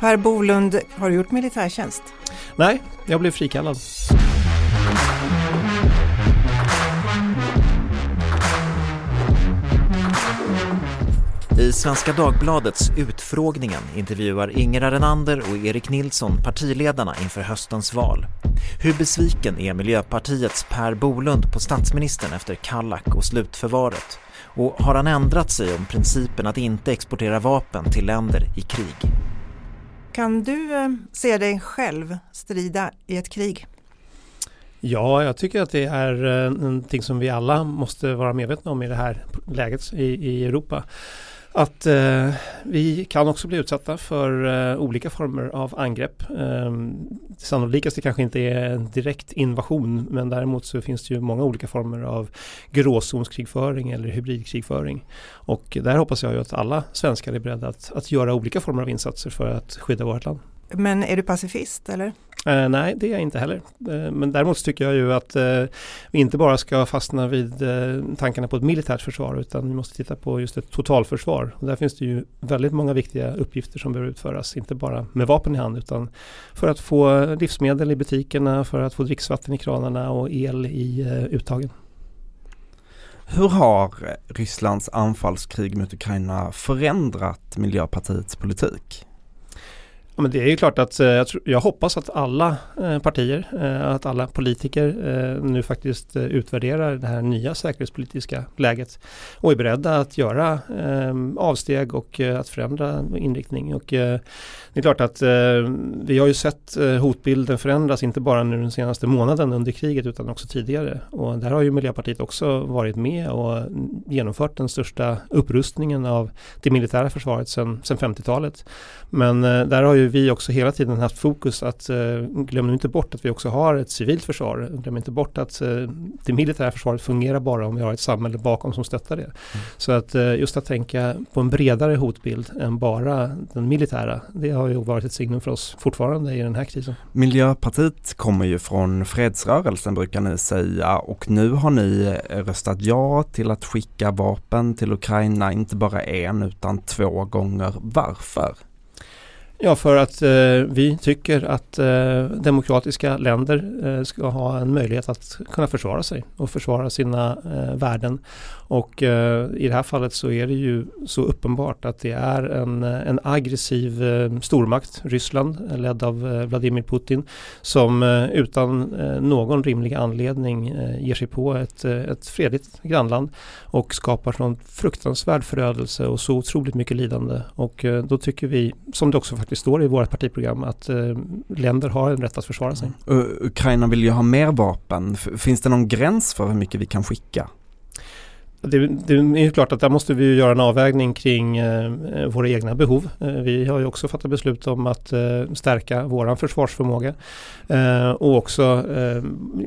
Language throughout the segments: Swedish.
Per Bolund, har du gjort militärtjänst? Nej, jag blev frikallad. I Svenska Dagbladets Utfrågningen intervjuar Ingela Renander och Erik Nilsson partiledarna inför höstens val. Hur besviken är Miljöpartiets Per Bolund på statsministern efter Kallak och slutförvaret? Och har han ändrat sig om principen att inte exportera vapen till länder i krig? Kan du eh, se dig själv strida i ett krig? Ja, jag tycker att det är eh, någonting som vi alla måste vara medvetna om i det här läget i, i Europa att eh, vi kan också bli utsatta för eh, olika former av angrepp. Eh, det sannolikaste kanske inte är en direkt invasion men däremot så finns det ju många olika former av gråzonskrigföring eller hybridkrigföring. Och där hoppas jag ju att alla svenskar är beredda att, att göra olika former av insatser för att skydda vårt land. Men är du pacifist eller? Eh, nej, det är jag inte heller. Eh, men däremot tycker jag ju att eh, vi inte bara ska fastna vid eh, tankarna på ett militärt försvar utan vi måste titta på just ett totalförsvar. Och där finns det ju väldigt många viktiga uppgifter som behöver utföras, inte bara med vapen i hand utan för att få livsmedel i butikerna, för att få dricksvatten i kranarna och el i eh, uttagen. Hur har Rysslands anfallskrig mot Ukraina förändrat Miljöpartiets politik? Ja, men det är ju klart att eh, jag, tror, jag, hoppas att alla eh, partier, eh, att alla politiker nu faktiskt utvärderar det här nya säkerhetspolitiska läget och är beredda att göra ehm, avsteg och att förändra inriktning. Och, det är klart att vi har ju sett hotbilden förändras inte bara nu den senaste månaden under kriget utan också tidigare. Och där har ju Miljöpartiet också varit med och genomfört den största upprustningen av det militära försvaret sedan 50-talet. Men där har ju vi också hela tiden haft fokus att eh, glöm inte bort att vi också har ett civilt försvar. Glöm inte bort att eh, det militära försvaret fungerar bara om vi har ett samhälle bakom som stöttar det. Mm. Så att eh, just att tänka på en bredare hotbild än bara den militära, det har ju varit ett signum för oss fortfarande i den här krisen. Miljöpartiet kommer ju från fredsrörelsen brukar ni säga och nu har ni röstat ja till att skicka vapen till Ukraina, inte bara en utan två gånger. Varför? Ja, för att eh, vi tycker att eh, demokratiska länder eh, ska ha en möjlighet att kunna försvara sig och försvara sina eh, värden. Och eh, i det här fallet så är det ju så uppenbart att det är en, eh, en aggressiv eh, stormakt, Ryssland, ledd av eh, Vladimir Putin, som eh, utan någon rimlig anledning ger sig på ett, ett fredligt grannland och skapar sån fruktansvärd förödelse och så otroligt mycket lidande. Och då tycker vi, som det också faktiskt står i vårt partiprogram att länder har en rätt att försvara sig. Mm. Ukraina vill ju ha mer vapen. Finns det någon gräns för hur mycket vi kan skicka? Det, det, är klart att där måste vi göra en avvägning kring eh, eh, våra egna behov. Eh, vi har ju också fattat beslut om att eh, stärka vår försvarsförmåga eh, och också eh,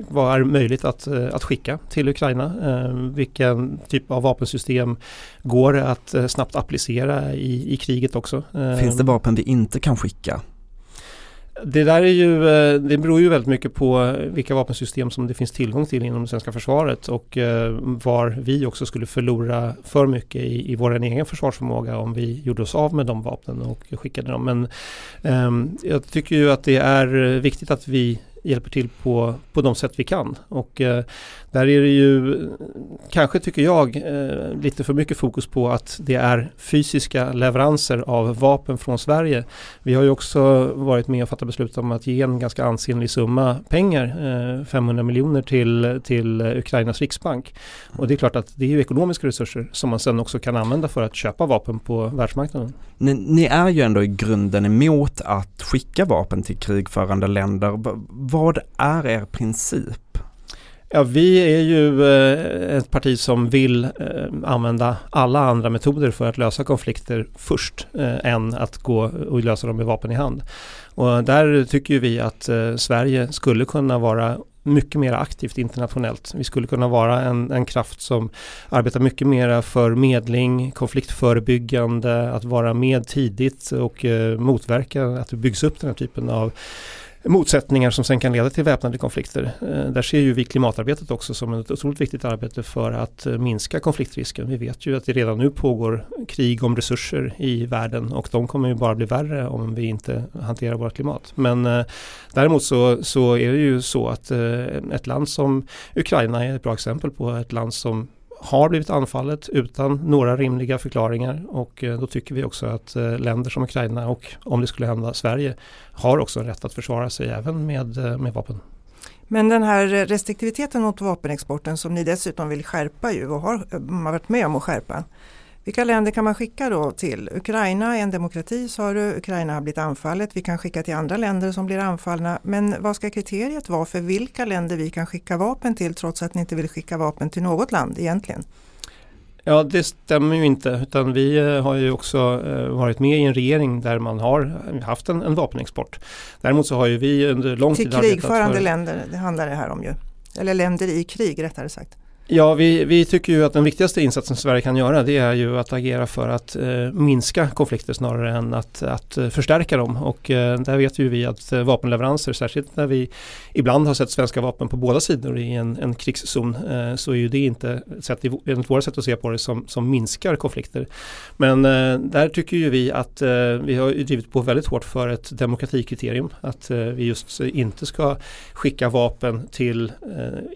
vad är möjligt att, eh, att skicka till Ukraina. Eh, vilken typ av vapensystem går att snabbt applicera i, i kriget också. Finns det vapen vi inte kan skicka? Det där är ju, eh, det beror ju väldigt mycket på vilka vapensystem som det finns tillgång till inom det svenska försvaret och eh, var vi också skulle förlora för mycket i, i vår egen försvarsförmåga om vi gjorde oss av med de vapnen och skickade dem. Men um, jag tycker ju att det är eh, viktigt att vi hjälper till på, på de sätt vi kan. Och eh, där är det ju, kanske tycker jag, eh, lite för mycket fokus på att det är fysiska leveranser av vapen från Sverige. Vi har ju också varit med och fattat beslut om att ge en ganska ansenlig summa pengar, eh, 500 miljoner till, till Ukrainas riksbank. Och det är klart att det är ju ekonomiska resurser som man sen också kan använda för att köpa vapen på världsmarknaden. Ni, ni är ju ändå i grunden emot att skicka vapen till krigförande länder vad är er princip? Ja, vi är ju eh, ett parti som vill eh, använda alla andra metoder för att lösa konflikter först eh, än att gå och lösa dem med vapen i hand. Och där tycker vi att Sverige skulle kunna vara mycket mer aktivt internationellt. Vi skulle kunna vara en, en kraft som arbetar mycket mer för medling, konfliktförebyggande, att vara med tidigt och motverka att det byggs upp den här typen av motsättningar som sen kan leda till väpnade konflikter. Eh, där ser ju vi klimatarbetet också som ett otroligt viktigt arbete för att eh, minska konfliktrisken. Vi vet ju att det redan nu pågår krig om resurser i världen och de kommer ju bara bli värre om vi inte hanterar vårt klimat. Men eh, däremot så, så är det ju så att ett land som Ukraina är ett bra exempel på ett land som har blivit anfallet utan några rimliga förklaringar och eh, då tycker vi också att eh, länder som Ukraina och om det skulle hända Sverige har också en rätt att försvara sig även med, eh, med vapen. Men den här restriktiviteten mot vapenexporten som ni dessutom vill skärpa ju och har, har varit med om att skärpa. Vilka länder kan man skicka då till? Ukraina är en demokrati sa du, Ukraina har blivit anfallet. Vi kan skicka till andra länder som blir anfallna. Men vad ska kriteriet vara för vilka länder vi kan skicka vapen till trots att ni inte vill skicka vapen till något land egentligen? Ja det stämmer ju inte utan vi eh, har ju också eh, varit med i en regering där man har haft en, en vapenexport. Däremot så har ju vi under lång Till tid Till krigförande länder, det handlar det här om ju. Eller länder i krig rättare sagt. Ja, vi, vi, tycker ju att den viktigaste insatsen Sverige kan göra det är ju att agera för att eh, minska konflikter snarare än att, att eh, förstärka dem. Och eh, där vet ju vi att eh, vapenleveranser, särskilt när vi ibland har sett svenska vapen på båda sidor i en, en krigszon, eh, så är ju det inte, sett i, enligt våra sätt att se på det, som, som minskar konflikter. Men eh, där tycker ju vi att eh, vi har drivit på väldigt hårt för ett demokratikriterium. Att eh, vi just inte ska skicka vapen till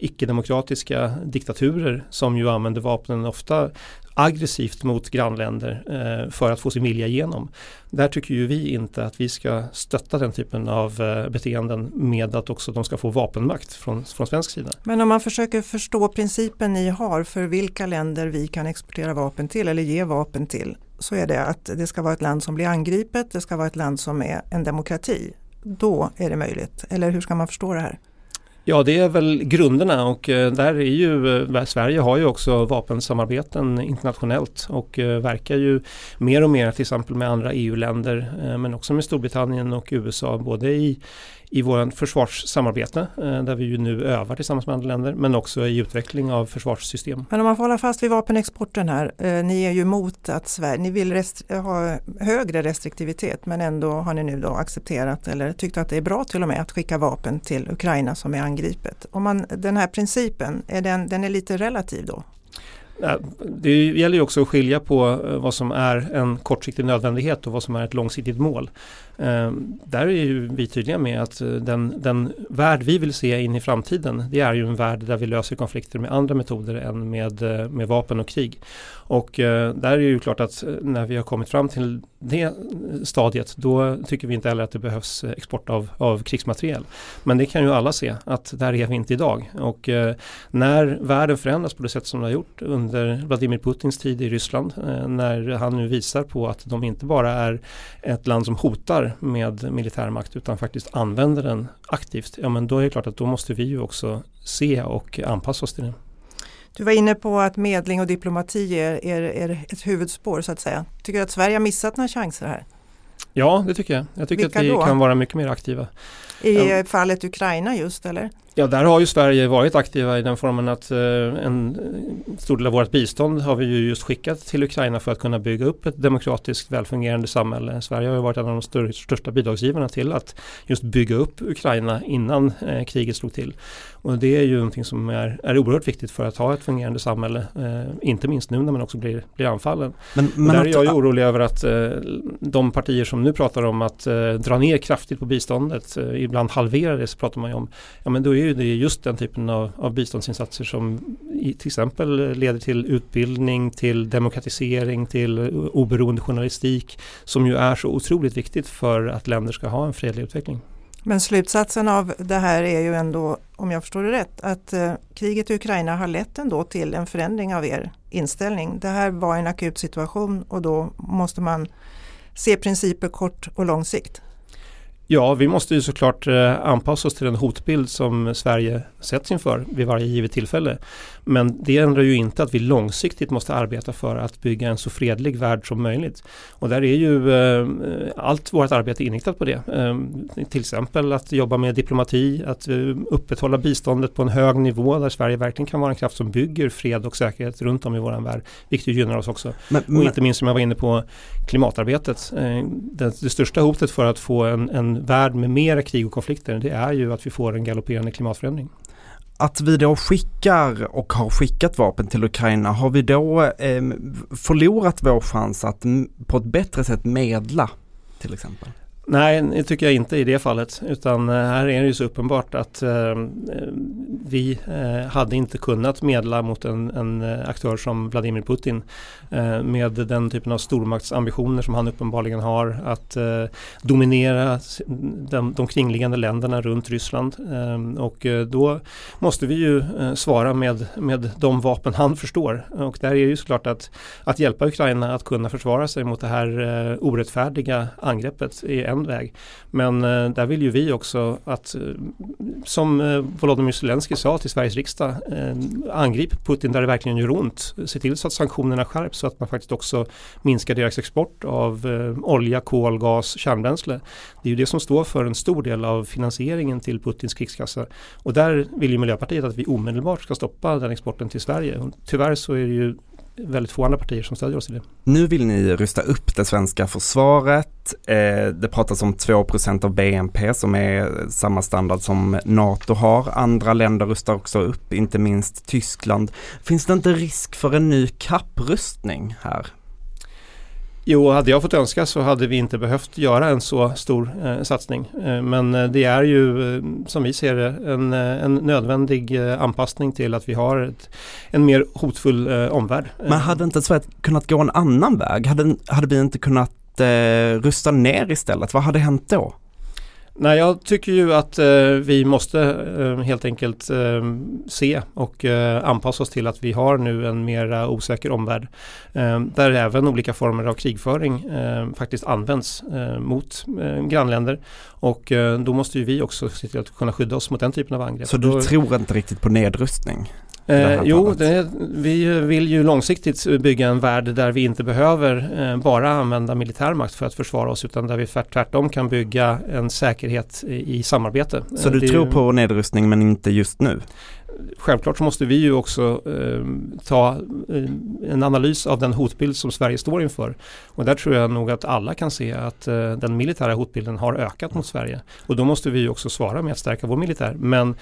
icke-demokratiska diktaturer diktaturer som ju använder vapnen ofta aggressivt mot grannländer eh, för att få sin vilja igenom. Där tycker ju vi inte att vi ska stötta den typen av eh, beteenden med att också de ska få vapenmakt från, från svensk sida. Men om man försöker förstå principen ni har för vilka länder vi kan exportera vapen till eller ge vapen till så är det att det ska vara ett land som blir angripet, det ska vara ett land som är en demokrati. Då är det möjligt, eller hur ska man förstå det här? Ja det är väl grunderna och eh, där är ju eh, Sverige har ju också vapensamarbeten internationellt och eh, verkar ju mer och mer till exempel med andra EU-länder men också med Storbritannien och USA både i i vårt försvarssamarbete eh, där vi ju nu övar tillsammans med andra länder men också i utveckling av försvarssystem. Men om man får hålla fast vid vapenexporten här. Eh, ni är ju emot att Sverige, ni vill ha högre restriktivitet men ändå har ni nu då accepterat eller tyckt att det är bra till och med att skicka vapen till Ukraina som är angripet. Om man, den här principen, är den, den är lite relativ då? Det gäller ju också att skilja på eh, vad som är en kortsiktig nödvändighet och vad som är ett långsiktigt mål. Eh, där är ju vi tydliga med att eh, den, den värld vi vill se in i framtiden det är ju en värld där vi löser konflikter med andra metoder än med, eh, med vapen och krig. Och där är det ju klart att när vi har kommit fram till det stadiet då tycker vi inte heller att det behövs export av, av krigsmateriel. Men det kan ju alla se att där är vi inte idag. Och när världen förändras på det sätt som det har gjort under Vladimir Putins tid i Ryssland när han nu visar på att de inte bara är ett land som hotar hotar med militärmakt utan faktiskt använder den aktivt, ja men då är det klart att då måste vi ju också se och anpassa oss till det. Du var inne på att medling och diplomati är, är, är ett huvudspår så att säga. Tycker du att Sverige har missat några chanser här? Ja, det tycker jag. Jag tycker Vilka att vi då? kan vara mycket mer aktiva. I fallet Ukraina just eller? Ja, där har ju Sverige varit aktiva i den formen att eh, en stor del av vårt bistånd har vi ju just skickat till Ukraina för att kunna bygga upp ett demokratiskt välfungerande samhälle. Sverige har ju varit en av de största bidragsgivarna till att just bygga upp Ukraina innan eh, kriget slog till. Och det är ju någonting som är, är oerhört viktigt för att ha ett fungerande samhälle. Eh, inte minst nu när man också blir, blir anfallen. Men, men där är jag ju orolig över att eh, de partier som nu pratar om att eh, dra ner kraftigt på biståndet, eh, ibland halverar det så pratar man ju om, ja men då är ju det just den typen av, av biståndsinsatser som i, till exempel leder till utbildning, till demokratisering, till oberoende journalistik som ju är så otroligt viktigt för att länder ska ha en fredlig utveckling. Men slutsatsen av det här är ju ändå, om jag förstår det rätt, att eh, kriget i Ukraina har lett ändå till en förändring av er inställning. Det här var en akut situation och då måste man se principer kort och lång sikt. Ja, vi måste ju såklart eh, anpassa oss till den hotbild som Sverige sätts inför vid varje givet tillfälle. Men det ändrar ju inte att vi långsiktigt måste arbeta för att bygga en så fredlig värld som möjligt. Och där är ju eh, allt vårt arbete inriktat på det. Eh, till exempel att jobba med diplomati, att eh, upprätthålla biståndet på en hög nivå där Sverige verkligen kan vara en kraft som bygger fred och säkerhet runt om i vår värld. Vilket gynnar oss också. Men, och inte minst som jag var inne på klimatarbetet. Eh, det, det, största hotet för att få en en värld med mera krig och konflikter det är ju att vi får en galopperande klimatförändring. Att vi då skickar och har skickat vapen till Ukraina, har vi då eh, förlorat vår chans att på ett bättre sätt medla till exempel? Nej, det tycker jag inte i det fallet. Utan eh, här är det ju så uppenbart att eh, vi eh, hade inte kunnat medla mot en, en eh, aktör som Vladimir Putin eh, med den typen av stormaktsambitioner som han uppenbarligen har att eh, dominera de, de kringliggande länderna runt Ryssland. Eh, och då måste vi ju svara med, med de vapen han förstår. Och där är det ju såklart att, att hjälpa Ukraina att kunna försvara sig mot det här orättfärdiga angreppet en väg. Men eh, där vill ju vi också att, eh, som eh, Volodymyr Zelensky sa till Sveriges riksdag, eh, angrip Putin där det verkligen gör ont. Se till så att sanktionerna skärps så att man faktiskt också minskar deras export av eh, olja, kol, gas, kärnbränsle. Det är ju det som står för en stor del av finansieringen till Putins krigskassa. Och där vill ju Miljöpartiet att vi omedelbart ska stoppa den exporten till Sverige. Och tyvärr så är det ju väldigt få andra partier som stödjer oss i det. Nu vill ni rusta upp det svenska försvaret. Eh, det pratas om 2% av BNP som är samma standard som NATO har. Andra länder rustar också upp, inte minst Tyskland. Finns det inte risk för en ny kapprustning här? Jo, hade jag fått önska så hade vi inte behövt göra en så stor eh, satsning. Eh, men eh, det är ju eh, som vi ser det en, eh, en nödvändig eh, anpassning till att vi har ett, en mer hotfull eh, omvärld. Men hade inte Sverige kunnat gå en annan väg? Hade, hade vi inte kunnat rusta ner istället? Vad hade hänt då? Nej, jag tycker ju att eh, vi måste eh, helt enkelt eh, se och eh, anpassa oss till att vi har nu en mer osäker omvärld. Eh, där även olika former av krigföring eh, faktiskt används mot grannländer. Och då måste ju vi också se till att kunna skydda oss mot den typen av angrepp. Så du då, tror inte riktigt på nedrustning? Eh, jo, det, vi vill ju långsiktigt bygga en värld där vi inte behöver eh, bara använda militär makt för att försvara oss utan där vi tvärtom kan bygga en säkerhet i, i samarbete. Så du det tror på nedrustning men inte just nu? Självklart så måste vi ju också eh, ta eh, en analys av den hotbild som Sverige står inför. Och där tror jag nog att alla kan se att eh, den militära hotbilden har ökat mot Sverige. Och då måste vi också svara med att stärka vår militär. Men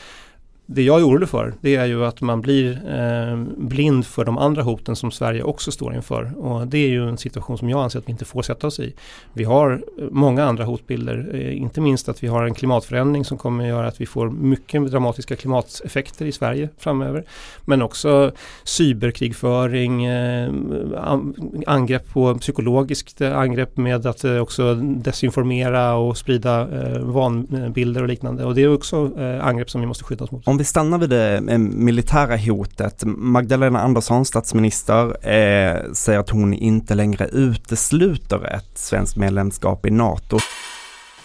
det jag är orolig för det är ju att man blir eh, blind för de andra hoten som Sverige också står inför. Och det är ju en situation som jag anser att vi inte får sätta oss i. Vi har eh, många andra hotbilder, eh, inte minst att vi har en klimatförändring som kommer att göra att vi får mycket dramatiska klimateffekter i Sverige framöver. Men också cyberkrigföring, eh, angrepp på psykologiskt eh, angrepp med att eh, också desinformera och sprida eh, vanbilder och liknande. Och det är också eh, angrepp som vi måste skydda oss mot. Om vi stannar vid det militära hotet. Magdalena Andersson, statsminister, eh, säger att hon inte längre utesluter ett svenskt medlemskap i NATO.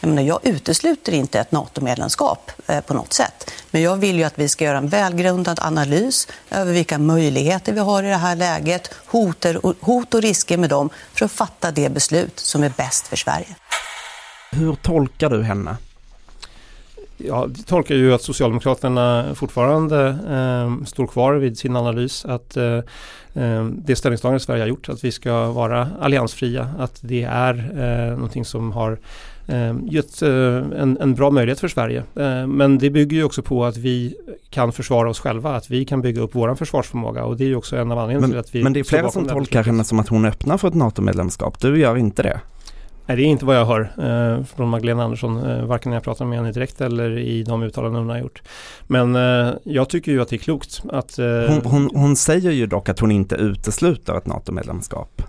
Jag, menar, jag utesluter inte ett NATO-medlemskap eh, på något sätt. Men jag vill ju att vi ska göra en välgrundad analys över vilka möjligheter vi har i det här läget, hoter hot och risker med dem, för att fatta det beslut som är bäst för Sverige. Hur tolkar du henne? Jag tolkar ju att Socialdemokraterna fortfarande eh, står kvar vid sin analys att eh, eh, det ställningstagande Sverige har gjort att vi ska vara alliansfria, att det är eh, någonting som har eh, gett eh, en, en, bra möjlighet för Sverige. Eh, men det bygger ju också på att vi kan försvara oss själva, att vi kan bygga upp vår försvarsförmåga och det är ju också en av anledningarna till att vi... Men det är flera som tolkar henne som att hon öppnar för ett NATO-medlemskap. Du gör inte det? Nej, det är inte vad jag hör eh, från Magdalena Andersson, eh, varken när jag pratar med henne direkt eller i de uttalanden hon har gjort. Men eh, jag tycker ju att det är klokt att... Eh, hon, hon, hon, säger ju dock att hon inte utesluter ett NATO-medlemskap.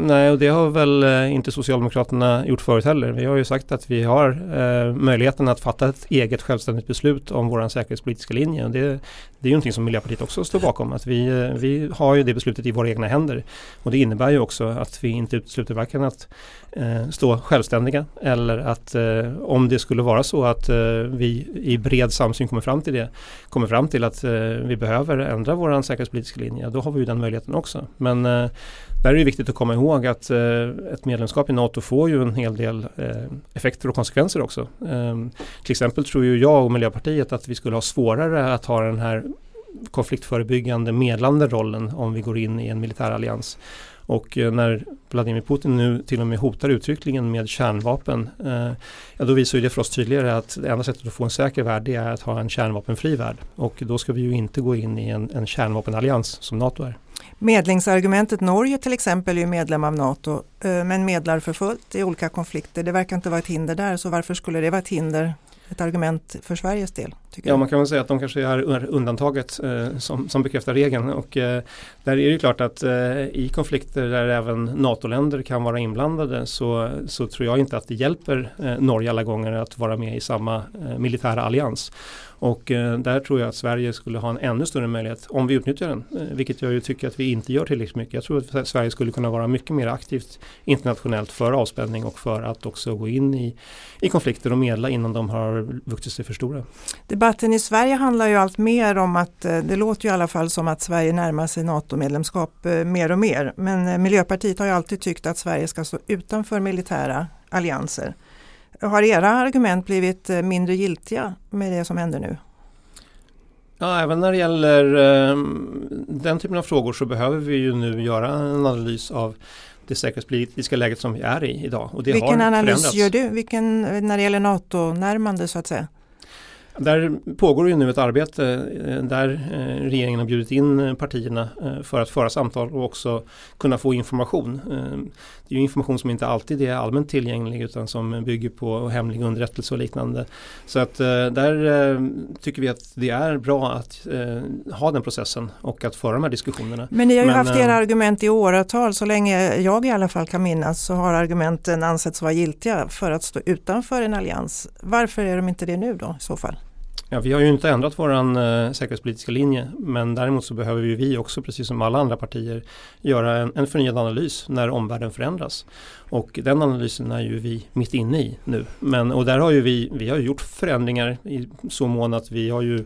Nej, och det har väl eh, inte Socialdemokraterna gjort förut heller. Vi har ju sagt att vi har eh, möjligheten att fatta ett eget självständigt beslut om vår säkerhetspolitiska linje. Och det, det är ju någonting som Miljöpartiet också står bakom. Att vi, eh, vi har ju det beslutet i våra egna händer. Och det innebär ju också att vi inte utesluter varken att eh, stå självständiga eller att eh, om det skulle vara så att eh, vi i bred samsyn kommer fram till det, kommer fram till att eh, vi behöver ändra vår säkerhetspolitiska linje, då har vi ju den möjligheten också. Men eh, där är det viktigt att komma ihåg att eh, ett medlemskap i NATO får ju en hel del eh, effekter och konsekvenser också. Eh, till exempel tror ju jag och Miljöpartiet att vi skulle ha svårare att ha den här konfliktförebyggande medlande rollen om vi går in i en militärallians. Och eh, när Vladimir Putin nu till och med hotar uttryckligen med kärnvapen, eh, ja då visar ju det för oss tydligare att det enda sättet att få en säker värld det är att ha en kärnvapenfri värld. Och då ska vi ju inte gå in i en, en kärnvapenallians som NATO är. Medlingsargumentet Norge till exempel är ju medlem av NATO eh, men medlar för fullt i olika konflikter. Det verkar inte vara ett hinder där så varför skulle det vara ett hinder ett argument för Sveriges del. ja, man kan väl säga att de kanske är undantaget eh, som, som bekräftar regeln. Och, eh, där är det klart att eh, i konflikter där även NATO-länder kan vara inblandade så, så tror jag inte att det hjälper eh, Norge alla gånger att vara med i samma eh, militära allians. Och eh, där tror jag att Sverige skulle ha en ännu större möjlighet om vi utnyttjar den. Eh, vilket jag ju tycker att vi inte gör tillräckligt mycket. Jag tror att Sverige skulle kunna vara mycket mer aktivt internationellt för avspänning och för att också gå in i, i konflikter och medla innan de har vuxit sig för stora. Debatten i Sverige handlar ju allt mer om att eh, det låter ju i alla fall som att Sverige närmar sig NATO-medlemskap eh, mer och mer. Men eh, Miljöpartiet har ju alltid tyckt att Sverige ska stå utanför militära allianser. Har era argument blivit eh, mindre giltiga med det som händer nu? Ja, även när det gäller eh, den typen av frågor så behöver vi ju nu göra en analys av det säkerhetspolitiska läget som vi är i idag. Och det Vilken har analys förändrats. gör du? Vilken, när det gäller NATO-närmande så att säga? Där pågår ju nu ett arbete eh, där eh, regeringen har bjudit in eh, partierna för att föra samtal och också kunna få information. Det är ju information som inte alltid är allmänt tillgänglig utan som bygger på hemlig underrättelse och liknande. Så att där tycker vi att det är bra att ha den processen och att föra de här diskussionerna. Men ni har ju Men, haft era argument i åratal, så länge jag i alla fall kan minnas så har argumenten ansetts vara giltiga för att stå utanför en allians. Varför är de inte det nu då i så fall? Ja, vi har ju inte ändrat vår eh, säkerhetspolitiska linje men däremot så behöver ju vi också precis som alla andra partier göra en, en förnyad analys när omvärlden förändras. Och den analysen är ju vi mitt inne i nu. Men, och där har ju vi, vi har gjort förändringar i så mån att vi har ju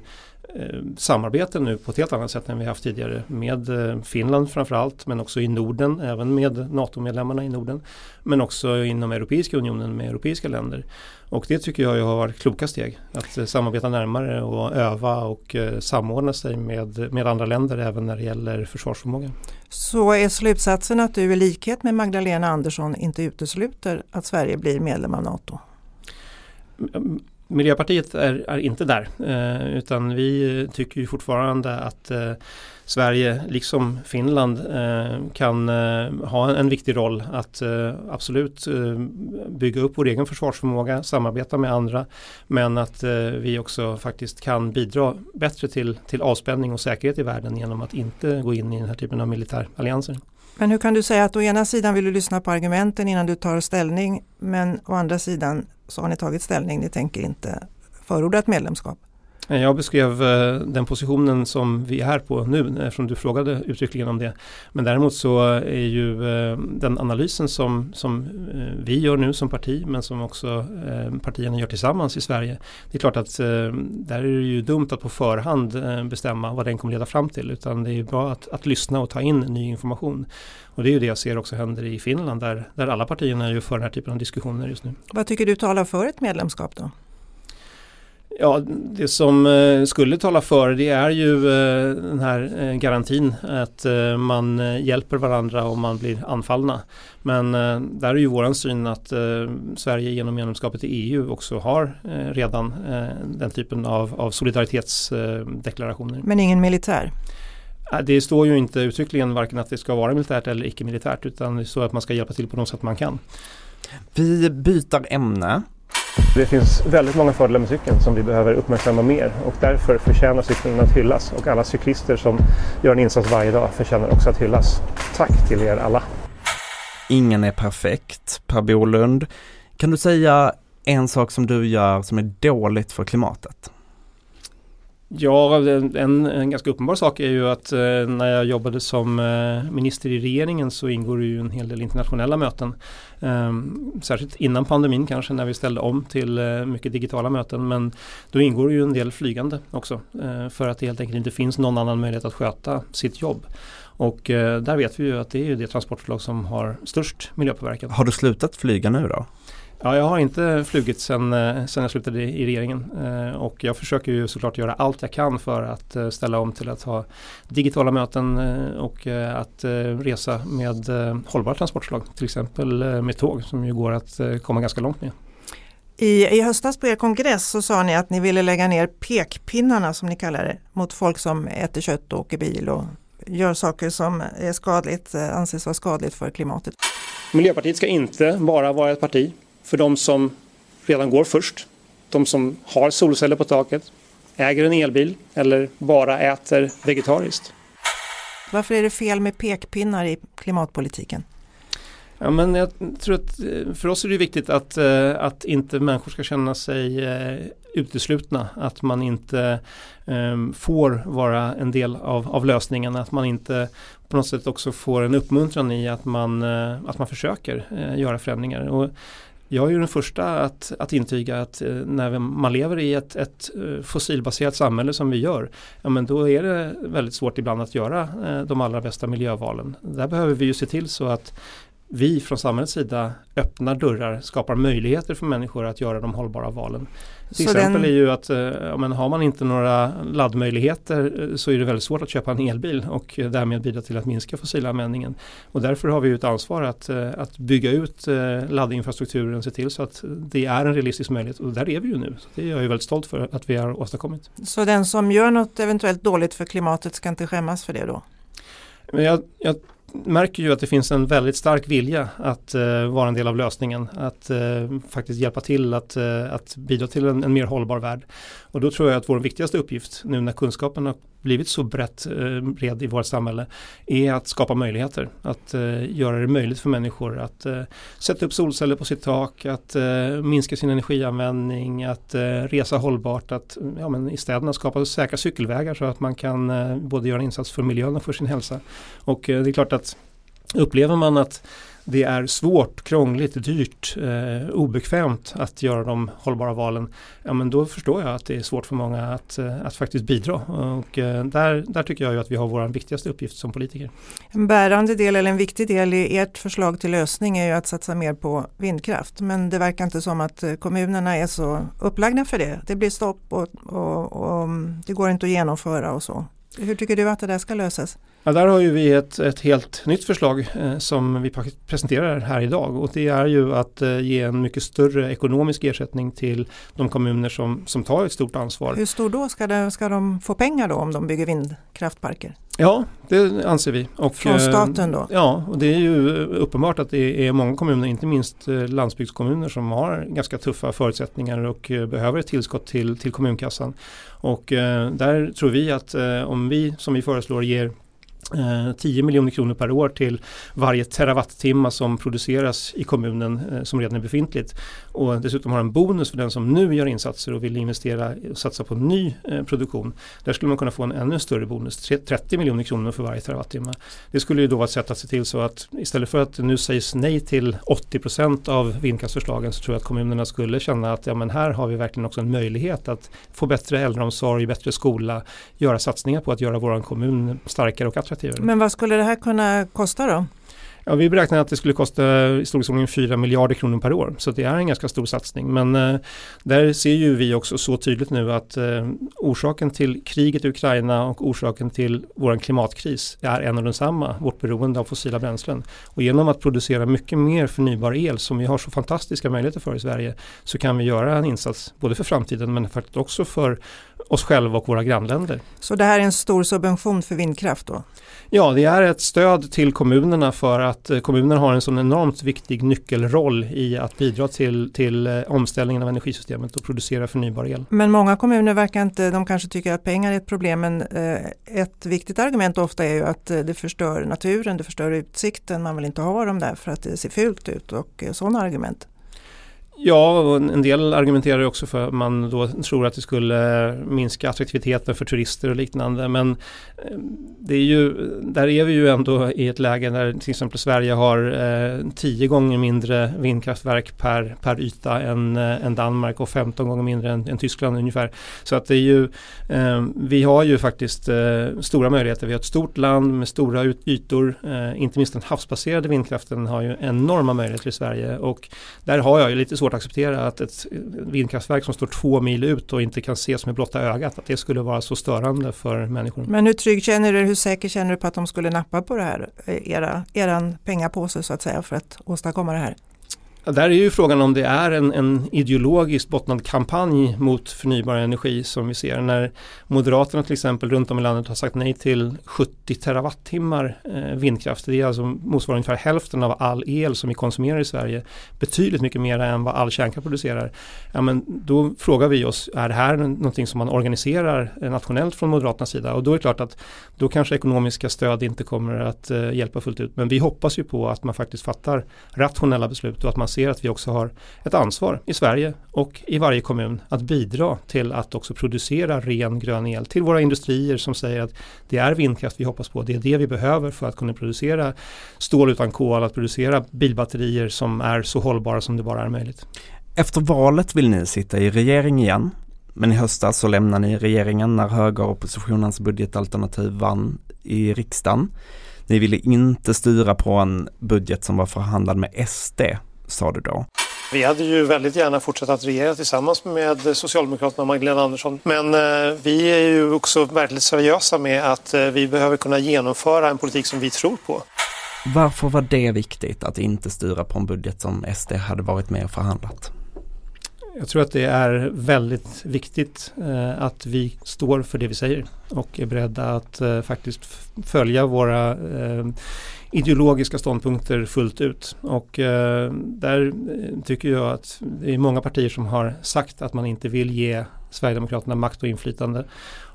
eh, samarbete nu på ett helt annat sätt än vi haft tidigare med eh, Finland framförallt men också i Norden, även med NATO-medlemmarna i Norden. Men också inom Europeiska unionen med europeiska länder. Och det tycker jag har varit kloka steg. Att eh, samarbeta närmare och öva och eh, samordna sig med, med andra länder även när det gäller försvarsförmåga. Så är slutsatsen att du i likhet med Magdalena Andersson inte utesluter att Sverige blir medlem av NATO? Miljöpartiet är, är inte där eh, utan vi tycker ju fortfarande att eh, Sverige liksom Finland eh, kan eh, ha en, en, viktig roll att eh, absolut eh, bygga upp vår egen försvarsförmåga, samarbeta med andra men att eh, vi också faktiskt kan bidra bättre till, till avspänning och säkerhet i världen genom att inte gå in i den här typen av militärallianser. Men hur kan du säga att å ena sidan vill du lyssna på argumenten innan du tar ställning men å andra sidan så har ni tagit ställning, ni tänker inte förorda ett medlemskap? Jag beskrev eh, den positionen som vi är på nu eh, eftersom du frågade uttryckligen om det. Men däremot så är ju eh, den analysen som, som vi gör nu som parti men som också partierna gör tillsammans i Sverige. Det är klart att där är det ju dumt att på förhand bestämma vad den kommer leda fram till utan det är bra att, att lyssna och ta in ny information. Och det är ju det jag ser också händer i Finland där, där alla partierna är ju för den här typen av diskussioner just nu. Vad tycker du talar för ett medlemskap då? Ja, det som eh, skulle tala för det är ju eh, den här eh, garantin att man hjälper varandra om man blir anfallna. Men där är ju våran syn att Sverige genom medlemskapet i EU också har redan den typen av, av solidaritetsdeklarationer. Men ingen militär? Det står ju inte uttryckligen varken att det ska vara militärt eller icke-militärt utan det står att man ska hjälpa till på något sätt man kan. Vi byter ämne det finns väldigt många fördelar med cykeln som vi behöver uppmärksamma mer och därför förtjänar cykeln att hyllas och alla cyklister som gör en insats varje dag förtjänar också att hyllas. Tack till er alla! Ingen är perfekt, Per Bolund. Kan du säga en sak som du gör som är dåligt för klimatet? Ja, en, en ganska uppenbar sak är ju att eh, när jag jobbade som eh, minister i regeringen så ingår det ju en hel del internationella möten. Eh, särskilt innan pandemin kanske när vi ställde om till eh, mycket digitala möten. Men då ingår det ju en del flygande också eh, för att det helt enkelt inte finns någon annan möjlighet att sköta sitt jobb. Och eh, där vet vi ju att det är ju det transportslag som har störst miljöpåverkan. Har du slutat flyga nu då? Ja, jag har inte flugit sedan, eh, sedan jag slutade i regeringen eh, och jag försöker ju såklart göra allt jag kan för att eh, ställa om till att ha digitala möten och att resa med hållbara transportslag, till exempel med tåg som ju går att komma ganska långt med. I, I höstas på er kongress så sa ni att ni ville lägga ner pekpinnarna som ni kallar det mot folk som äter kött och åker bil och gör saker som är skadligt, anses vara skadligt för klimatet. Miljöpartiet ska inte bara vara ett parti för de som redan går först. De som har solceller på taket, äger en elbil eller bara äter vegetariskt. Varför är det fel med pekpinnar i klimatpolitiken? Ja, men jag tror att eh, för oss är det viktigt att, eh, att inte människor ska känna sig eh, uteslutna. Att man inte får vara en del av, av lösningen. Att man inte på något sätt också får en uppmuntran i att man, att man försöker göra förändringar. Och jag är ju den första att, att intyga att eh, när man lever i ett, ett eh, fossilbaserat samhälle som vi gör, ja men då är det väldigt svårt ibland att göra eh, de allra bästa miljövalen. Där behöver vi ju se till så att vi från samhällets sida öppnar dörrar, skapar möjligheter för människor att göra de hållbara valen. Till så exempel den... är ju att ja, men har man inte några laddmöjligheter så är det väldigt svårt att köpa en elbil och därmed bidra till att minska fossilanvändningen. Och därför har vi ett ansvar att, att bygga ut laddinfrastrukturen, och se till så att det är en realistisk möjlighet och där är vi ju nu. Så det är jag ju väldigt stolt för att vi har åstadkommit. Så den som gör något eventuellt dåligt för klimatet ska inte skämmas för det då? Men jag, jag märker ju att det finns en väldigt stark vilja att eh, vara en del av lösningen. Att eh, faktiskt hjälpa till att, eh, att bidra till en, en, mer hållbar värld. Och då tror jag att vår viktigaste uppgift nu när kunskapen har blivit så brett eh, bred i vårt samhälle är att skapa möjligheter. Att eh, göra det möjligt för människor att eh, sätta upp solceller på sitt tak, att minska sin energianvändning, att resa hållbart, att ja, men i städerna skapa säkra cykelvägar så att man kan både göra en insats för miljön och för sin hälsa. Och det är klart att upplever man att det är svårt, krångligt, dyrt, eh, obekvämt att göra de hållbara valen, ja men då förstår jag att det är svårt för många att, eh, att faktiskt bidra. Och eh, där, där tycker jag ju att vi har vår viktigaste uppgift som politiker. En bärande del eller en viktig del i ert förslag till lösning är ju att satsa mer på vindkraft. Men det verkar inte som att eh, kommunerna är så upplagda för det. Det blir stopp och, och, och mm, det går inte att genomföra och så. Hur tycker du att det där ska lösas? Ja, där har ju vi ett, ett helt nytt förslag eh, som vi presenterar här idag och det är ju att eh, ge en mycket större ekonomisk ersättning till de kommuner som, som tar ett stort ansvar. Hur stor då? Ska, det, ska de få pengar då om de bygger vindkraftparker? Ja, det anser vi. Och, Från staten då? Ja, och det är ju uppenbart att det är många kommuner, inte minst eh, landsbygdskommuner som har ganska tuffa förutsättningar och eh, behöver ett tillskott till, till kommunkassan. Och eh, där tror vi att om vi, som vi föreslår, ger Eh, 10 miljoner kronor per år till varje terawattimme som produceras i kommunen eh, som redan är befintligt. Och dessutom har en bonus för den som nu gör insatser och vill investera och satsa på ny eh, produktion. Där skulle man kunna få en ännu större bonus, 30 miljoner kronor för varje terawattimme. Det skulle ju då vara ett sätt att se till så att istället för att nu sägs nej till 80 procent av vindkraftsförslagen så tror jag att kommunerna skulle känna att ja, men här har vi verkligen också en möjlighet att få bättre äldreomsorg, bättre skola, göra satsningar på att göra vår kommun starkare och attraktivare attraktivare. Men vad skulle det här kunna kosta då? Ja, vi beräknar att det skulle kosta i storleksordningen 4 miljarder kronor per år. Så det är en ganska stor satsning. Men eh, där ser ju vi också så tydligt nu att eh, orsaken till kriget i Ukraina och orsaken till vår klimatkris är en och densamma, vårt beroende av fossila bränslen. Och genom att producera mycket mer förnybar el som vi har så fantastiska möjligheter för i Sverige så kan vi göra en insats både för framtiden men faktiskt också för oss själva och våra grannländer. Så det här är en stor subvention för vindkraft då? Ja, det är ett stöd till kommunerna för att eh, kommunerna har en sån enormt viktig nyckelroll i att bidra till, till eh, omställningen av energisystemet och producera förnybar el. Men många kommuner verkar inte, de kanske tycker att pengar är ett problem men eh, ett viktigt argument ofta är ju att det förstör naturen, det förstör utsikten, man vill inte ha dem där för att det ser fult ut och sådana argument. Ja, och en del argumenterar också för att man då tror att det skulle eh, minska attraktiviteten för turister och liknande. Men eh, det är ju, där är vi ju ändå i ett läge där till exempel Sverige har eh, tio gånger mindre vindkraftverk per, per yta än, eh, än Danmark och 15 gånger mindre än, än, Tyskland ungefär. Så att det är ju, eh, vi har ju faktiskt eh, stora möjligheter. Vi har ett stort land med stora ytor. Eh, inte minst den havsbaserade vindkraften har ju enorma möjligheter i Sverige och där har jag ju lite svårt att acceptera att ett vindkraftverk som står två mil ut och inte kan ses med blotta ögat, att det skulle vara så störande för människor. Men hur trygg känner du, hur säker känner du på att de skulle nappa på det här, eh, era, eran pengapåse så att säga för att åstadkomma det här? Där är ju frågan om det är en, en ideologiskt bottnad kampanj mot förnybar energi som vi ser när Moderaterna till exempel runt om i landet har sagt nej till 70 terawattimmar eh, vindkraft. Det är alltså motsvarar ungefär hälften av all el som vi konsumerar i Sverige. Betydligt mycket mer än vad all kärnkraft producerar. Ja, men då frågar vi oss, är det här någonting som man organiserar nationellt från Moderaternas sida? Och då är det klart att då kanske ekonomiska stöd inte kommer att eh, hjälpa fullt ut. Men vi hoppas ju på att man faktiskt fattar rationella beslut och att man ser att vi också har ett ansvar i Sverige och i varje kommun att bidra till att också producera ren grön el till våra industrier som säger att det är vindkraft vi hoppas på. Det är det vi behöver för att kunna producera stål utan kol, att producera bilbatterier som är så hållbara som det bara är möjligt. Efter valet vill ni sitta i regering igen. Men i höstas så lämnar ni regeringen när högeroppositionens budgetalternativ vann i riksdagen. Ni ville inte styra på en budget som var förhandlad med SD sa du då. Vi hade ju väldigt gärna fortsatt att regera tillsammans med Socialdemokraterna och Magdalena Andersson. Men eh, vi är ju också väldigt seriösa med att eh, vi behöver kunna genomföra en politik som vi tror på. Varför var det viktigt att inte styra på en budget som SD hade varit med och förhandlat? Jag tror att det är väldigt viktigt eh, att vi står för det vi säger och är beredda att eh, faktiskt följa våra eh, ideologiska ståndpunkter fullt ut. Och eh, där eh, tycker jag att det är många partier som har sagt att man inte vill ge Sverigedemokraterna makt och inflytande.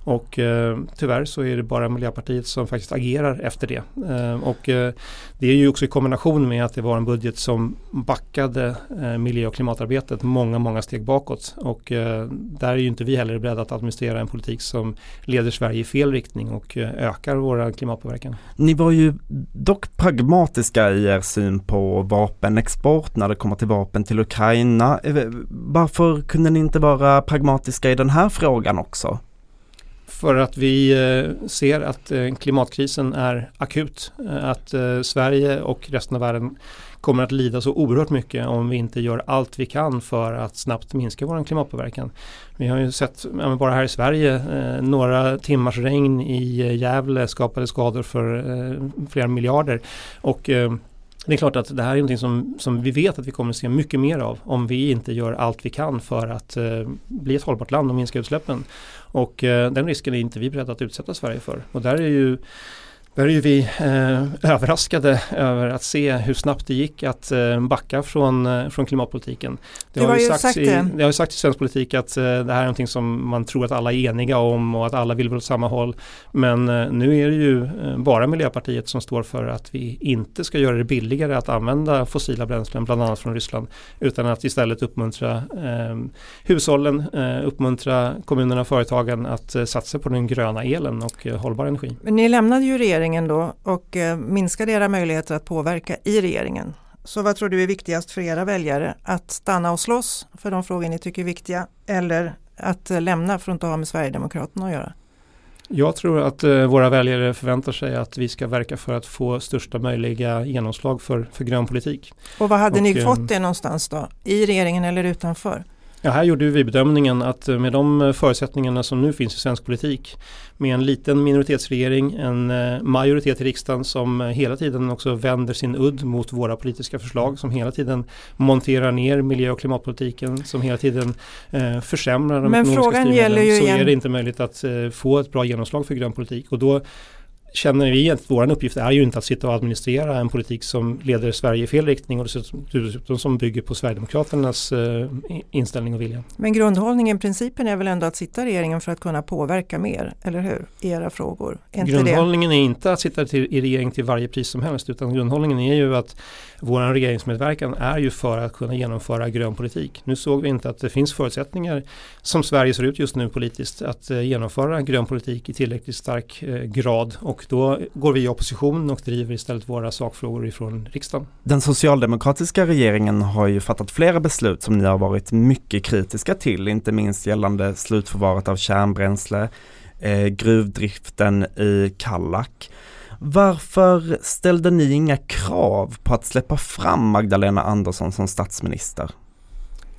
Och eh, tyvärr så är det bara Miljöpartiet som faktiskt agerar efter det. Eh, och eh, det är ju också i kombination med att det var en budget som backade eh, miljö och klimatarbetet många, många steg bakåt. Och eh, där är ju inte vi heller beredda att administrera en politik som leder Sverige i fel riktning och eh, ökar vår klimatpåverkan. Ni var ju dock pragmatiska i er syn på vapenexport när det kommer till vapen till Ukraina. Eh, varför kunde ni inte vara pragmatiska i den här frågan också? För att vi eh, ser att eh, klimatkrisen är akut. Eh, att Sverige och resten av världen kommer att lida så oerhört mycket om vi inte gör allt vi kan för att snabbt minska vår klimatpåverkan. Vi har ju sett, bara här i Sverige, några timmars regn i Gävle skapade skador för flera miljarder. Och det är klart att det här är någonting som, som vi vet att vi kommer att se mycket mer av om vi inte gör allt vi kan för att eh, bli ett hållbart land och minska utsläppen. Och eh, den risken är inte vi beredda att utsätta Sverige för. Och där är ju är ju vi eh, överraskade över att se hur snabbt det gick att eh, backa från, eh, från klimatpolitiken. Det, det har, ju sagt i, det. har ju sagt i svensk politik att eh, det här är någonting som man tror att alla är eniga om och att alla vill åt samma håll. Men eh, nu är det ju eh, bara Miljöpartiet som står för att vi inte ska göra det billigare att använda fossila bränslen, bland annat från Ryssland, utan att istället uppmuntra hushållen, uppmuntra kommunerna och företagen att satsa på den gröna elen och hållbar energi. Men ni lämnade ju regeringen regeringen då och eh, minskade era möjligheter att påverka i regeringen. Så vad tror du är viktigast för era väljare? Att stanna och slåss för de frågor ni tycker är viktiga eller att eh, lämna för att inte ha med Sverigedemokraterna att göra? Jag tror att eh, våra väljare förväntar sig att vi ska verka för att få största möjliga genomslag för, för grön politik. Och vad hade och, ni fått det någonstans då? I regeringen eller utanför? Ja, här gjorde vi bedömningen att med de förutsättningarna som nu finns i svensk politik med en liten minoritetsregering, en eh, majoritet i riksdagen som hela tiden också vänder sin udd mot våra politiska förslag, som hela tiden monterar ner miljö och klimatpolitiken, som hela tiden eh, försämrar de Men ekonomiska styrmedlen, så igen... är det inte möjligt att eh, få ett bra genomslag för grön politik. Och då känner vi att vår uppgift är ju inte att sitta och administrera en politik som leder Sverige i fel riktning och dessutom som bygger på Sverigedemokraternas eh, inställning och vilja. Men grundhållningen, principen är väl ändå att sitta i regeringen för att kunna påverka mer, eller hur? I era frågor. Är grundhållningen är inte att sitta till, i regering till varje pris som helst utan grundhållningen är ju att vår regeringsmedverkan är ju för att kunna genomföra grön politik. Nu såg vi inte att det finns förutsättningar som Sverige ser ut just nu politiskt att eh, genomföra grön politik i tillräckligt stark eh, grad och då går vi i opposition och driver istället våra sakfrågor ifrån riksdagen. Den socialdemokratiska regeringen har ju fattat flera beslut som ni har varit mycket kritiska till, inte minst gällande slutförvaret av kärnbränsle, eh, gruvdriften i Kallak. Varför ställde ni inga krav på att släppa fram Magdalena Andersson som statsminister?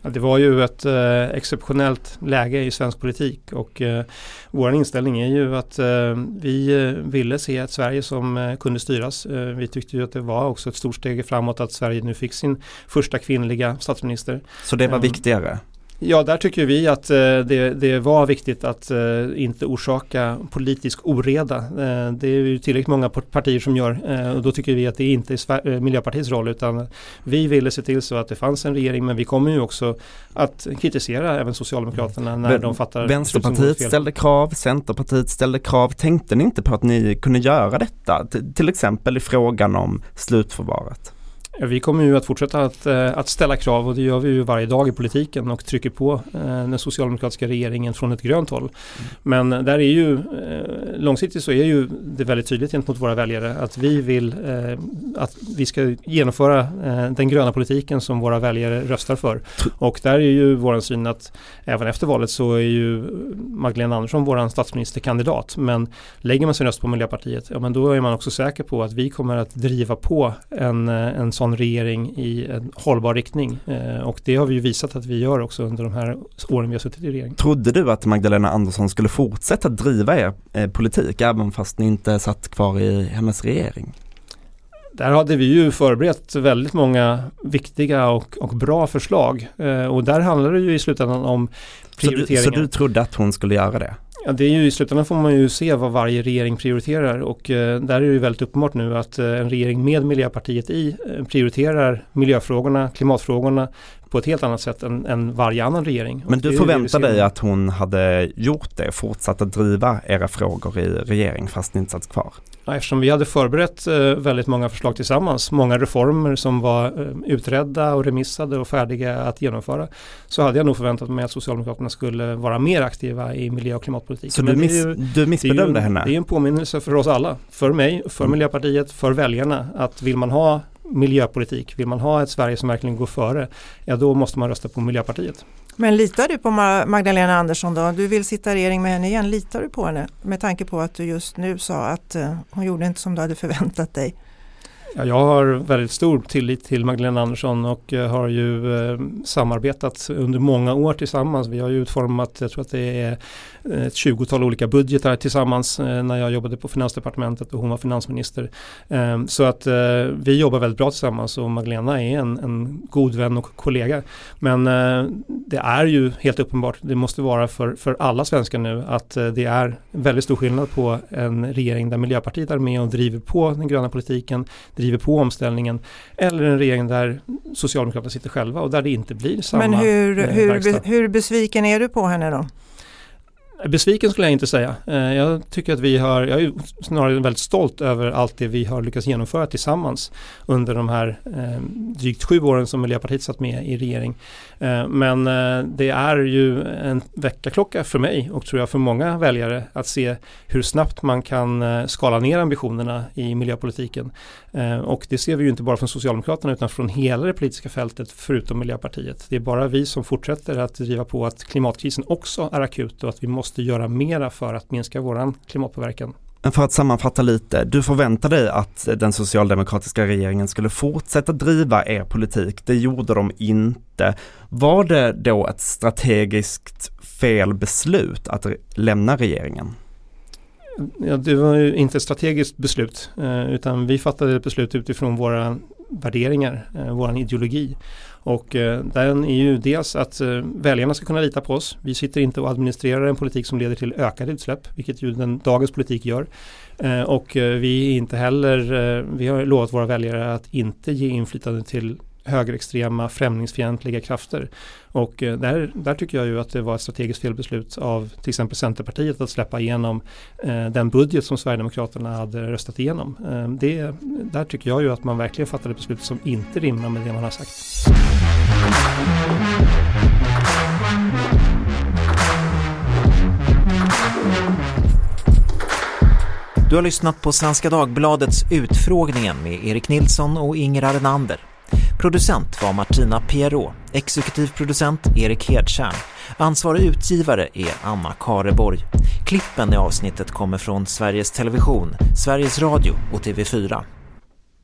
Det var ju ett eh, exceptionellt läge i svensk politik och eh, vår inställning är ju att eh, vi eh, ville se ett Sverige som eh, kunde styras. Eh, vi tyckte ju att det var också ett stort steg framåt att Sverige nu fick sin första kvinnliga statsminister. Så det var viktigare? Ja, där tycker vi att eh, det, det var viktigt att eh, inte orsaka politisk oreda. Eh, det är ju tillräckligt många partier som gör eh, och då tycker vi att det inte är eh, Miljöpartiets roll utan vi ville se till så att det fanns en regering men vi kommer ju också att kritisera även Socialdemokraterna när Vä- de fattar Vänsterpartiet ställde krav, Centerpartiet ställde krav. Tänkte ni inte på att ni kunde göra detta? T- till exempel i frågan om slutförvaret. Ja, Vi kommer ju att fortsätta att, eh, att ställa krav och det gör vi ju varje dag i politiken och trycker på eh, den socialdemokratiska regeringen från ett grönt håll. Men där är ju eh, långsiktigt så är ju det väldigt tydligt gentemot våra väljare att vi vill att vi ska genomföra den gröna politiken som våra väljare röstar för. Och där är ju vår syn att även efter valet så är ju Magdalena Andersson vår statsministerkandidat. Men lägger man sin röst på Miljöpartiet, ja men då är man också säker på att vi kommer att driva på en, en sån regering i en hållbar riktning. Eh, och det har vi ju visat att vi gör också under de här åren vi har suttit i regering. Trodde du att Magdalena Andersson skulle fortsätta driva er eh, politik även fast ni inte satt kvar i hennes regering? Där hade vi ju förberett väldigt många viktiga och, och bra förslag. Eh, och där handlar det ju i slutändan om Så du, prioriteringar. så du trodde att hon skulle göra det? Ja, det är ju i slutändan får man ju se vad varje regering prioriterar och eh, där är det ju väldigt uppenbart nu att eh, en regering med Miljöpartiet i eh, prioriterar miljöfrågorna, klimatfrågorna på ett helt annat sätt än, än varje annan regering. Men du förväntar dig att hon hade gjort det, fortsatt att driva era frågor i regering fast ni inte satt kvar? Ja, eftersom vi hade förberett eh, väldigt många förslag tillsammans, många reformer som var eh, utredda och remissade och färdiga att genomföra, så hade jag nog förväntat mig att Socialdemokraterna skulle vara mer aktiva i miljö och klimatpolitiken. Så du, Men miss, ju- du Det är, missbedömde henne? det är en påminnelse för oss alla, för mig, för Mm. Miljöpartiet, för väljarna att vill man ha miljöpolitik, vill man ha ett Sverige som verkligen går före, ja då måste man rösta på Miljöpartiet. Men litar du på Ma- Magdalena Andersson då? Du vill sitta i regering med henne igen. Litar du på henne? Med tanke på att du just nu sa att eh, hon gjorde inte som du hade förväntat dig. Ja, jag har väldigt stor tillit till Magdalena Andersson och eh, har ju eh, samarbetat under många år tillsammans. Vi har ju utformat, jag tror att det är ett tjugotal olika budgetar tillsammans eh, när jag jobbade på Finansdepartementet och hon var finansminister. Eh, så att eh, vi jobbar väldigt bra tillsammans och Magdalena är en, en god vän och kollega. Men eh, det är ju helt uppenbart, det måste vara för, för alla svenskar nu att eh, det är väldigt stor skillnad på en regering där Miljöpartiet är med och driver på den gröna politiken driver på omställningen eller en regering där Socialdemokraterna sitter själva och där det inte blir samma Men hur, eh, hur, hur besviken är du på henne då? Besviken skulle jag inte säga. Eh, jag tycker att vi har, jag är snarare väldigt stolt över allt det vi har lyckats genomföra tillsammans under de här eh, drygt sju åren som Miljöpartiet satt med i regering. Eh, men det är ju en väckarklocka för mig och tror jag för många väljare att se hur snabbt man kan skala ner ambitionerna i miljöpolitiken. Och det ser vi ju inte bara från Socialdemokraterna utan från hela det politiska fältet förutom Miljöpartiet. Det är bara vi som fortsätter att driva på att klimatkrisen också är akut och att vi måste göra mera för att minska våran klimatpåverkan. Men för att sammanfatta lite, du förväntar dig att den socialdemokratiska regeringen skulle fortsätta driva er politik. Det gjorde de inte. Var det då ett strategiskt fel beslut att lämna regeringen? Ja, det var ju inte ett strategiskt beslut eh, utan vi fattade ett beslut utifrån våra värderingar, eh, ideologi. Och eh, den är ju dels att eh, väljarna ska kunna lita på oss. Vi sitter inte och administrerar en politik som leder till ökade utsläpp, vilket ju den, dagens politik gör. Eh, och eh, vi är inte heller, eh, vi har lovat våra väljare att inte ge inflytande till högerextrema, främlingsfientliga krafter. Och eh, där, där tycker jag ju att det var ett strategiskt felbeslut av till exempel Centerpartiet att släppa igenom eh, den budget som Sverigedemokraterna hade röstat igenom. Eh, det, där tycker jag ju att man verkligen fattade beslut som inte rimmar med det man har sagt. Du har lyssnat på Svenska Dagbladets Utfrågningen med Erik Nilsson och Inger Arenander. Producent var Martina Pierrot, exekutiv producent Erik Hedtjärn. Ansvarig utgivare är Anna Kareborg. Klippen i avsnittet kommer från Sveriges Television, Sveriges Radio och TV4.